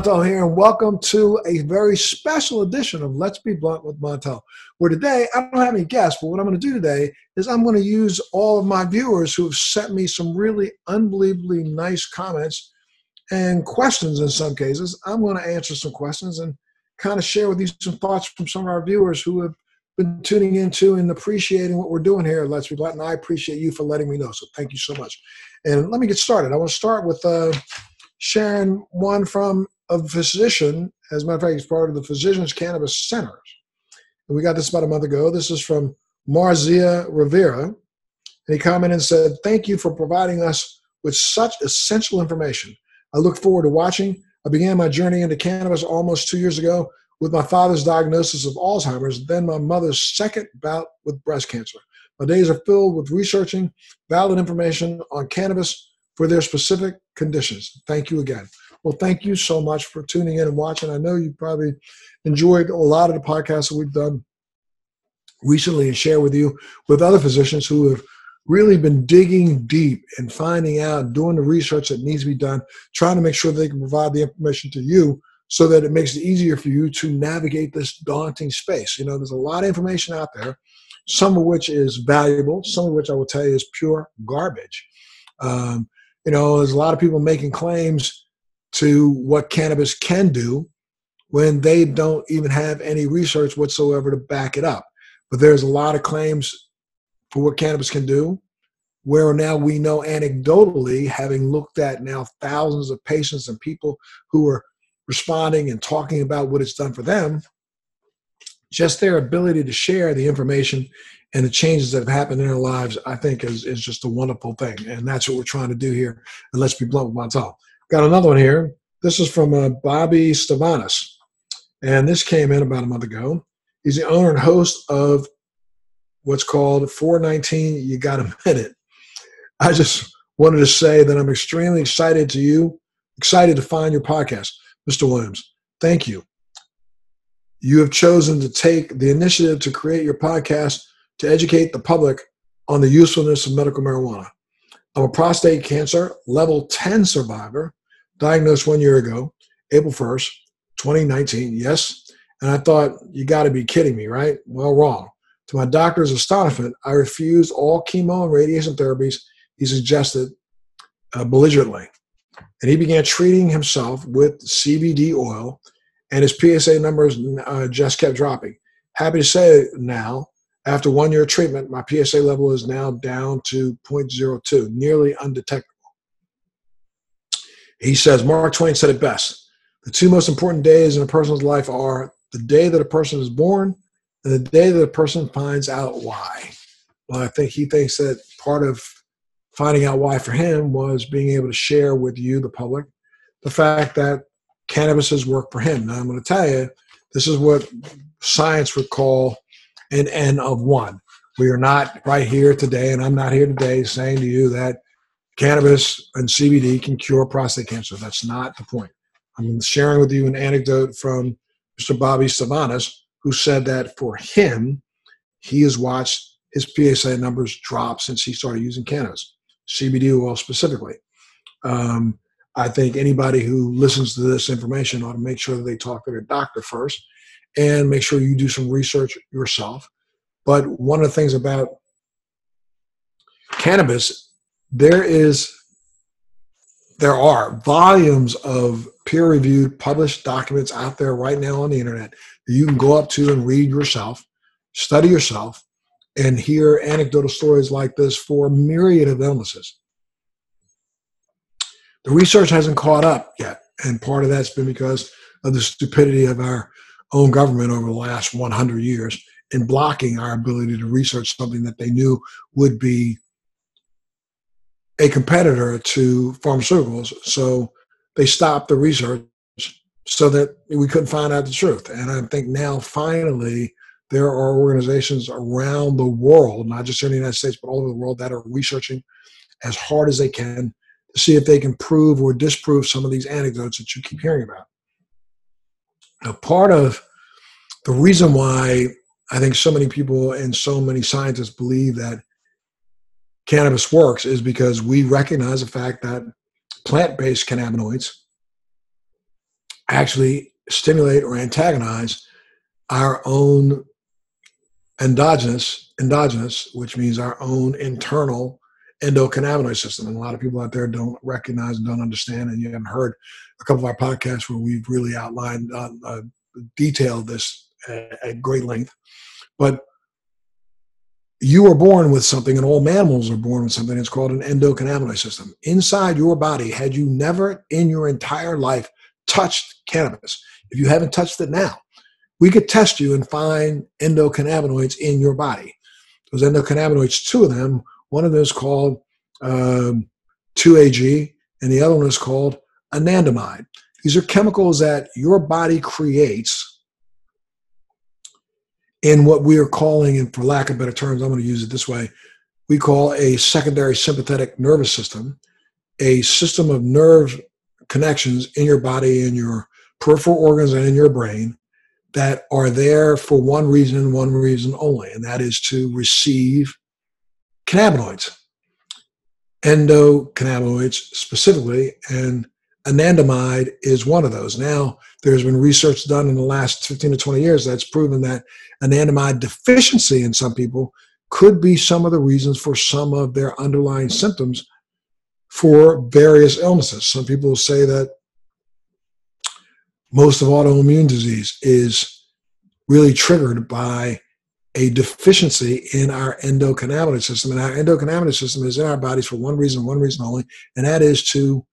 Montel here, and welcome to a very special edition of Let's Be Blunt with Montel. Where today, I don't have any guests, but what I'm going to do today is I'm going to use all of my viewers who have sent me some really unbelievably nice comments and questions in some cases. I'm going to answer some questions and kind of share with you some thoughts from some of our viewers who have been tuning into and appreciating what we're doing here Let's Be Blunt, and I appreciate you for letting me know. So thank you so much. And let me get started. I want to start with. Uh, sharing one from a physician. As a matter of fact, he's part of the Physicians Cannabis Centers. And we got this about a month ago. This is from Marzia Rivera. And he commented and said, Thank you for providing us with such essential information. I look forward to watching. I began my journey into cannabis almost two years ago with my father's diagnosis of Alzheimer's, then my mother's second bout with breast cancer. My days are filled with researching valid information on cannabis for their specific conditions. Thank you again. Well, thank you so much for tuning in and watching. I know you probably enjoyed a lot of the podcasts that we've done recently and share with you with other physicians who have really been digging deep and finding out, doing the research that needs to be done, trying to make sure they can provide the information to you so that it makes it easier for you to navigate this daunting space. You know, there's a lot of information out there, some of which is valuable, some of which I will tell you is pure garbage. Um, you know, there's a lot of people making claims to what cannabis can do when they don't even have any research whatsoever to back it up. But there's a lot of claims for what cannabis can do, where now we know anecdotally, having looked at now thousands of patients and people who are responding and talking about what it's done for them, just their ability to share the information and the changes that have happened in their lives, I think is, is just a wonderful thing. And that's what we're trying to do here. And let's be blunt with Montel. Got another one here. This is from uh, Bobby Stavanis. And this came in about a month ago. He's the owner and host of what's called 419 You Got a Minute. I just wanted to say that I'm extremely excited to you, excited to find your podcast. Mr. Williams, thank you. You have chosen to take the initiative to create your podcast to educate the public on the usefulness of medical marijuana. I'm a prostate cancer level 10 survivor, diagnosed one year ago, April 1st, 2019. Yes. And I thought, you got to be kidding me, right? Well, wrong. To my doctor's astonishment, I refused all chemo and radiation therapies he suggested uh, belligerently. And he began treating himself with CBD oil, and his PSA numbers uh, just kept dropping. Happy to say now after one year of treatment, my PSA level is now down to 0.02, nearly undetectable. He says, Mark Twain said it best. The two most important days in a person's life are the day that a person is born and the day that a person finds out why. Well, I think he thinks that part of finding out why for him was being able to share with you, the public, the fact that cannabis has worked for him. Now, I'm going to tell you, this is what science would call an N of one. We are not right here today, and I'm not here today saying to you that cannabis and CBD can cure prostate cancer. That's not the point. I'm sharing with you an anecdote from Mr. Bobby Savanas, who said that for him, he has watched his PSA numbers drop since he started using cannabis, CBD oil specifically. Um, I think anybody who listens to this information ought to make sure that they talk to their doctor first and make sure you do some research yourself. But one of the things about cannabis, there is there are volumes of peer-reviewed published documents out there right now on the internet that you can go up to and read yourself, study yourself, and hear anecdotal stories like this for a myriad of illnesses. The research hasn't caught up yet, and part of that's been because of the stupidity of our own government over the last 100 years in blocking our ability to research something that they knew would be a competitor to pharmaceuticals. So they stopped the research so that we couldn't find out the truth. And I think now finally there are organizations around the world, not just in the United States, but all over the world that are researching as hard as they can to see if they can prove or disprove some of these anecdotes that you keep hearing about. Now, part of the reason why I think so many people and so many scientists believe that cannabis works is because we recognize the fact that plant based cannabinoids actually stimulate or antagonize our own endogenous endogenous, which means our own internal endocannabinoid system. And a lot of people out there don't recognize and don't understand. And you haven't heard a couple of our podcasts where we've really outlined, uh, uh, detailed this at, at great length. But you are born with something, and all mammals are born with something. It's called an endocannabinoid system. Inside your body, had you never in your entire life touched cannabis, if you haven't touched it now, we could test you and find endocannabinoids in your body. Those endocannabinoids, two of them, one of them is called um, 2AG, and the other one is called anandamide. These are chemicals that your body creates in what we are calling, and for lack of better terms, I'm going to use it this way, we call a secondary sympathetic nervous system, a system of nerve connections in your body, in your peripheral organs, and in your brain that are there for one reason, and one reason only, and that is to receive cannabinoids, endocannabinoids specifically, and anandamide is one of those. Now, there's been research done in the last 15 to 20 years that's proven that anandamide deficiency in some people could be some of the reasons for some of their underlying symptoms for various illnesses. Some people say that most of autoimmune disease is really triggered by a deficiency in our endocannabinoid system. And our endocannabinoid system is in our bodies for one reason, one reason only, and that is to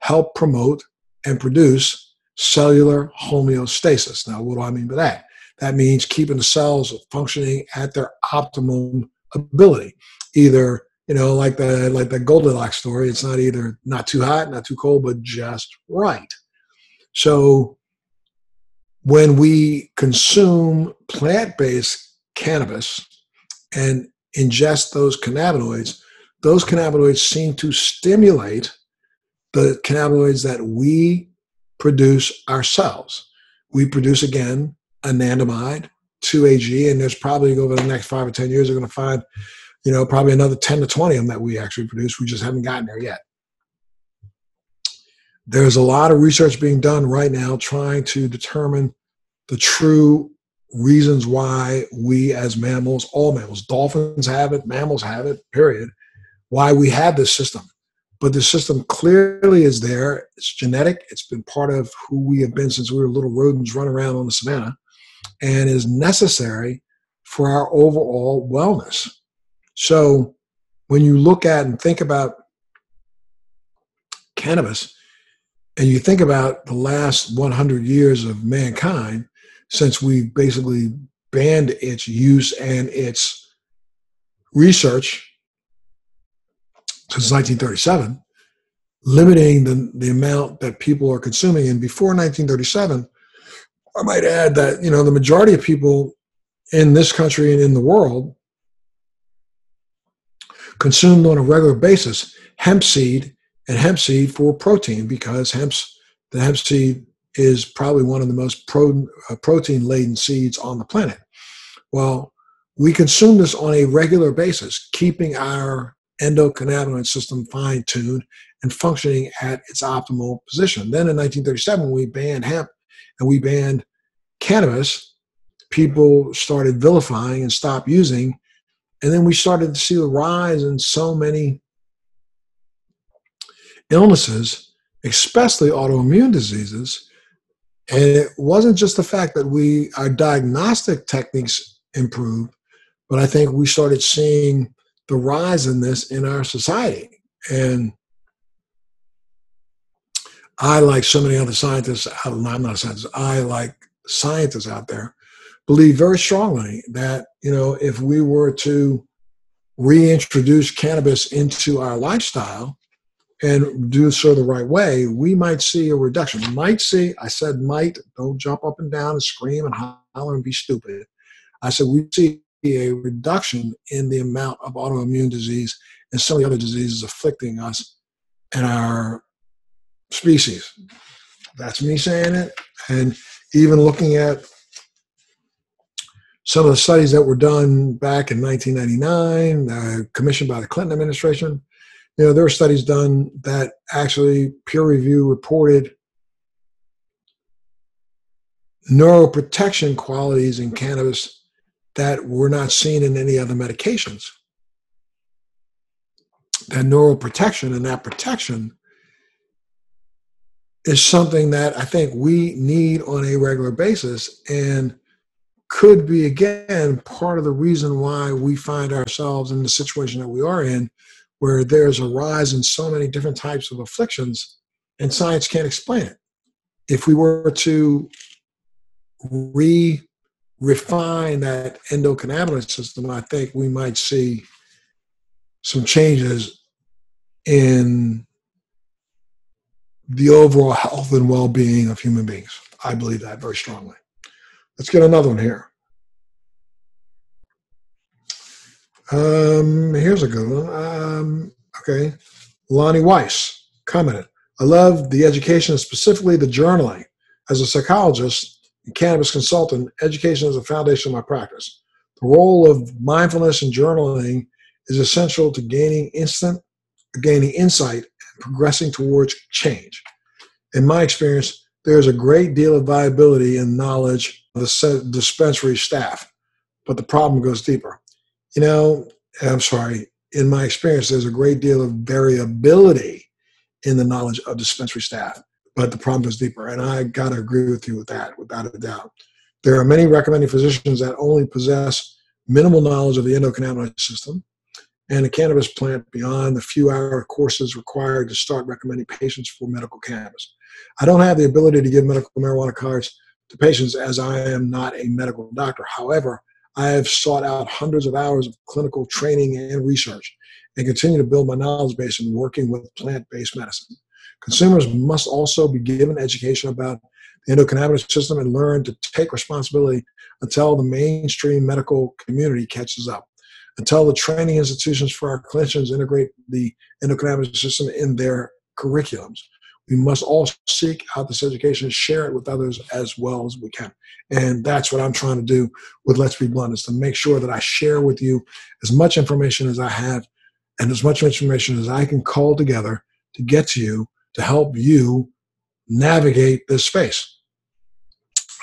help promote and produce cellular homeostasis. Now, what do I mean by that? That means keeping the cells functioning at their optimum ability. Either, you know, like the like the Goldilocks story, it's not either not too hot, not too cold, but just right. So when we consume plant-based cannabis and ingest those cannabinoids, those cannabinoids seem to stimulate the cannabinoids that we produce ourselves. We produce again anandamide, 2AG, and there's probably over the next five or 10 years, we're going to find, you know, probably another 10 to 20 of them that we actually produce. We just haven't gotten there yet. There's a lot of research being done right now trying to determine the true reasons why we as mammals, all mammals, dolphins have it, mammals have it, period, why we have this system. But the system clearly is there. It's genetic. It's been part of who we have been since we were little rodents running around on the savannah and is necessary for our overall wellness. So when you look at and think about cannabis, and you think about the last 100 years of mankind, since we basically banned its use and its research since 1937, limiting the, the amount that people are consuming. And before 1937, I might add that you know the majority of people in this country and in the world consumed on a regular basis hemp seed and hemp seed for protein because hemp the hemp seed is probably one of the most pro, uh, protein laden seeds on the planet. Well, we consume this on a regular basis, keeping our endocannabinoid system fine tuned and functioning at its optimal position. Then in 1937, we banned hemp and we banned cannabis. People started vilifying and stopped using. And then we started to see the rise in so many illnesses, especially autoimmune diseases. And it wasn't just the fact that we our diagnostic techniques improved, but I think we started seeing the rise in this in our society. And I, like so many other scientists, I'm not a scientist, I, like scientists out there, believe very strongly that, you know, if we were to reintroduce cannabis into our lifestyle and do so the right way, we might see a reduction. Might see, I said might, don't jump up and down and scream and holler and be stupid. I said we see a reduction in the amount of autoimmune disease and some of the other diseases afflicting us and our species. That's me saying it. And even looking at some of the studies that were done back in 1999, uh, commissioned by the Clinton administration, you know, there were studies done that actually peer review reported neuroprotection qualities in cannabis that were not seen in any other medications. That neural protection and that protection is something that I think we need on a regular basis and could be, again, part of the reason why we find ourselves in the situation that we are in, where there's a rise in so many different types of afflictions and science can't explain it. If we were to re refine that endocannabinoid system, I think we might see some changes in the overall health and well being of human beings. I believe that very strongly. Let's get another one here. Um, here's a good one. Um, okay. Lonnie Weiss commented I love the education, specifically the journaling. As a psychologist cannabis consultant, education is the foundation of my practice. The role of mindfulness and journaling is essential to gaining instant, gaining insight and progressing towards change. In my experience, there's a great deal of viability in knowledge of the dispensary staff, but the problem goes deeper. You know, I'm sorry, in my experience, there's a great deal of variability in the knowledge of dispensary staff, but the problem is deeper. And I got to agree with you with that, without a doubt. There are many recommending physicians that only possess minimal knowledge of the endocannabinoid system and the cannabis plant beyond the few hour courses required to start recommending patients for medical cannabis. I don't have the ability to give medical marijuana cards to patients as I am not a medical doctor. However, I have sought out hundreds of hours of clinical training and research and continue to build my knowledge base in working with plant based medicine. Consumers must also be given education about the endocannabinoid system and learn to take responsibility until the mainstream medical community catches up. Until the training institutions for our clinicians integrate the endocannabinoid system in their curriculums. We must all seek out this education and share it with others as well as we can. And that's what I'm trying to do with Let's Be Blunt is to make sure that I share with you as much information as I have and as much information as I can call together to get to you to help you navigate this space.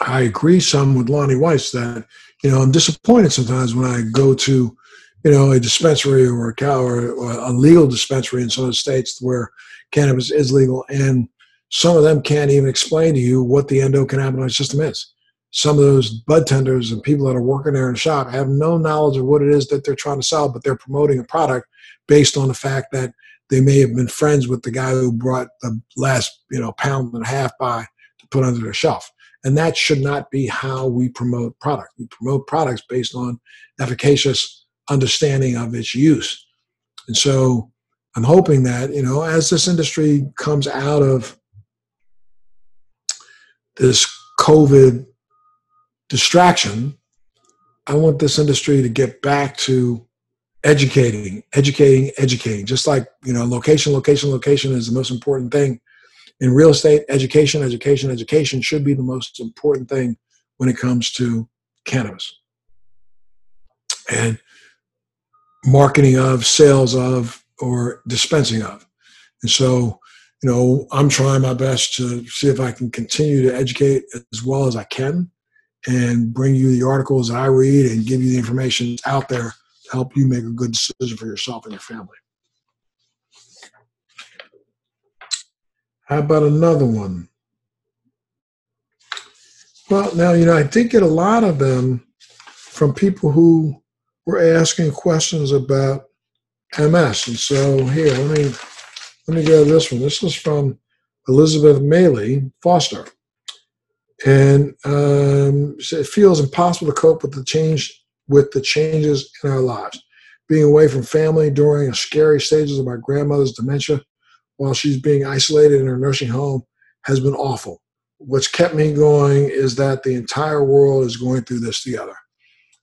I agree some with Lonnie Weiss that, you know, I'm disappointed sometimes when I go to, you know, a dispensary or a cow or, a legal dispensary in some of the states where cannabis is legal and some of them can't even explain to you what the endocannabinoid system is. Some of those bud tenders and people that are working there in the shop have no knowledge of what it is that they're trying to sell, but they're promoting a product based on the fact that they may have been friends with the guy who brought the last you know pound and a half by to put under their shelf. And that should not be how we promote product. We promote products based on efficacious understanding of its use. And so i'm hoping that you know as this industry comes out of this covid distraction i want this industry to get back to educating, educating, educating. Just like you know, location, location, location is the most important thing in real estate. Education, education, education should be the most important thing when it comes to cannabis and marketing of, sales of, or dispensing of. And so, you know, I'm trying my best to see if I can continue to educate as well as I can and bring you the articles that I read and give you the information out there help you make a good decision for yourself and your family. How about another one? Well, now, you know, I did get a lot of them from people who were asking questions about MS. And so here, let me let me go to this one. This is from Elizabeth Maley Foster. And um, it feels impossible to cope with the change with the changes in our lives. Being away from family during the scary stages of my grandmother's dementia while she's being isolated in her nursing home has been awful. What's kept me going is that the entire world is going through this together.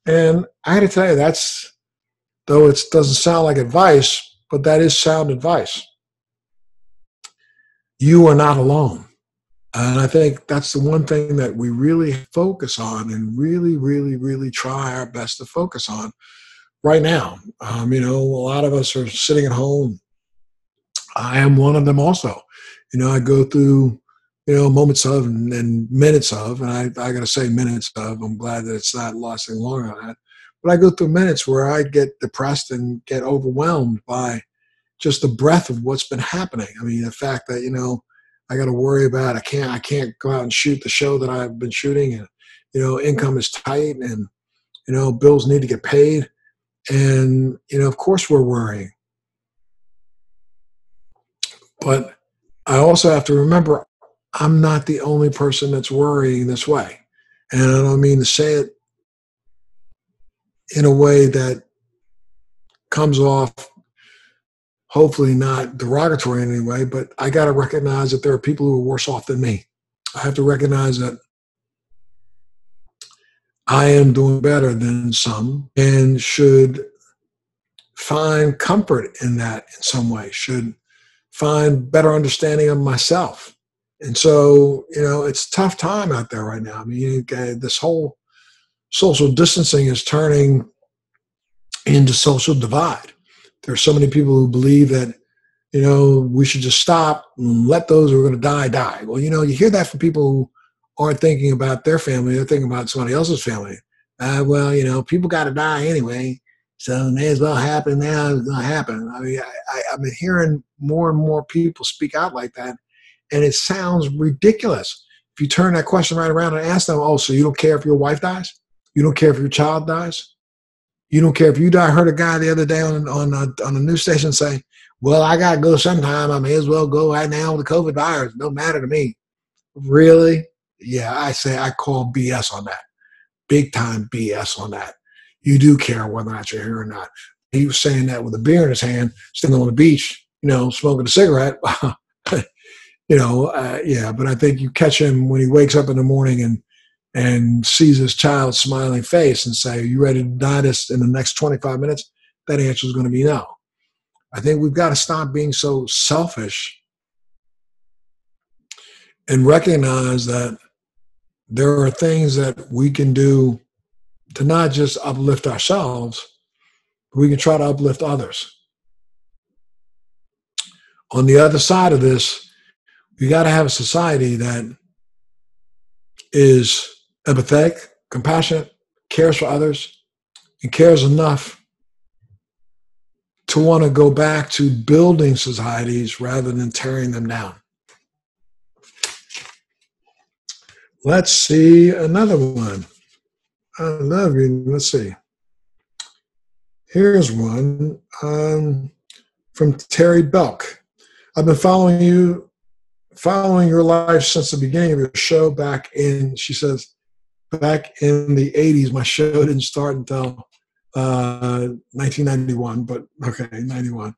And I had to tell you, that's, though it doesn't sound like advice, but that is sound advice. You are not alone. And I think that's the one thing that we really focus on and really, really, really try our best to focus on right now. Um, you know, a lot of us are sitting at home. I am one of them also. You know, I go through you know, moments of and, and minutes of, and I, I got to say minutes of. I'm glad that it's not lasting longer than that. But I go through minutes where I get depressed and get overwhelmed by just the breadth of what's been happening. I mean, the fact that you know I got to worry about I can't I can't go out and shoot the show that I've been shooting, and you know, income is tight, and you know, bills need to get paid, and you know, of course, we're worrying. But I also have to remember I'm not the only person that's worrying this way. And I don't mean to say it in a way that comes off hopefully not derogatory in any way, but I got to recognize that there are people who are worse off than me. I have to recognize that I am doing better than some and should find comfort in that in some way, should find better understanding of myself. And so, you know, it's tough time out there right now. I mean, this whole social distancing is turning into social divide. There are so many people who believe that, you know, we should just stop and let those who are going to die die. Well, you know, you hear that from people who aren't thinking about their family; they're thinking about somebody else's family. Uh, well, you know, people got to die anyway, so may as well happen now. It's going to happen. I mean, I, I, I've been hearing more and more people speak out like that, and it sounds ridiculous. If you turn that question right around and ask them, "Oh, so you don't care if your wife dies? You don't care if your child dies? You don't care if you die. I heard a guy the other day on on a, on a news station say, "Well, I got to go sometime. I may as well go right now with the COVID virus. Don't matter to me." Really? Yeah, I say I call BS on that. Big time BS on that. You do care whether or not you're here or not. He was saying that with a beer in his hand, standing on the beach, you know, smoking a cigarette. you know, uh, yeah. But I think you catch him when he wakes up in the morning and and sees his child's smiling face and say, Are you ready to die this in the next 25 minutes? That answer is going to be no. I think we've got to stop being so selfish and recognize that there are things that we can do to not just uplift ourselves, but we can try to uplift others. On the other side of this, we got to have a society that is empathetic, compassionate, cares for others, and cares enough to want to go back to building societies rather than tearing them down. Let's see another one. I love you. Let's see. Here's one um, from Terry Belk. I've been following you, following your life since the beginning of your show back in, she says, back in the 80s. My show didn't start until uh, 1991, but okay, 91,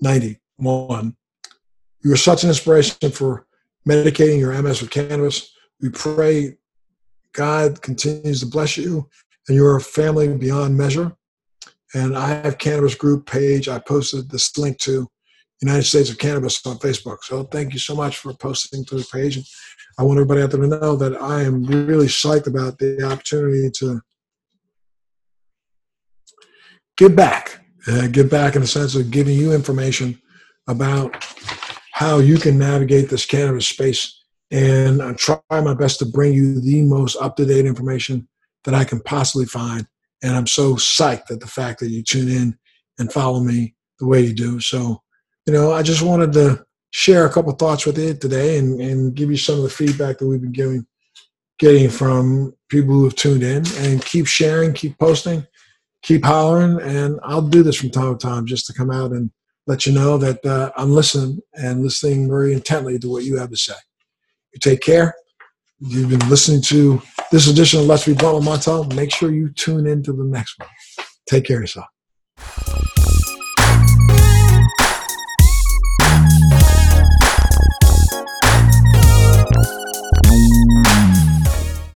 91. You were such an inspiration for medicating your MS with cannabis. We pray God continues to bless you and your family beyond measure. And I have Cannabis Group page. I posted this link to United States of Cannabis on Facebook. So thank you so much for posting to the page. I want everybody out there to know that I am really psyched about the opportunity to give back, uh, give back in the sense of giving you information about how you can navigate this cannabis space. And I try my best to bring you the most up to date information that I can possibly find. And I'm so psyched at the fact that you tune in and follow me the way you do. So, you know, I just wanted to share a couple thoughts with you today and, and give you some of the feedback that we've been giving, getting from people who have tuned in and keep sharing, keep posting, keep hollering. And I'll do this from time to time just to come out and let you know that uh, I'm listening and listening very intently to what you have to say. You take care. You've been listening to this edition of Let's Be Blunt with Montel. Make sure you tune in to the next one. Take care of yourself.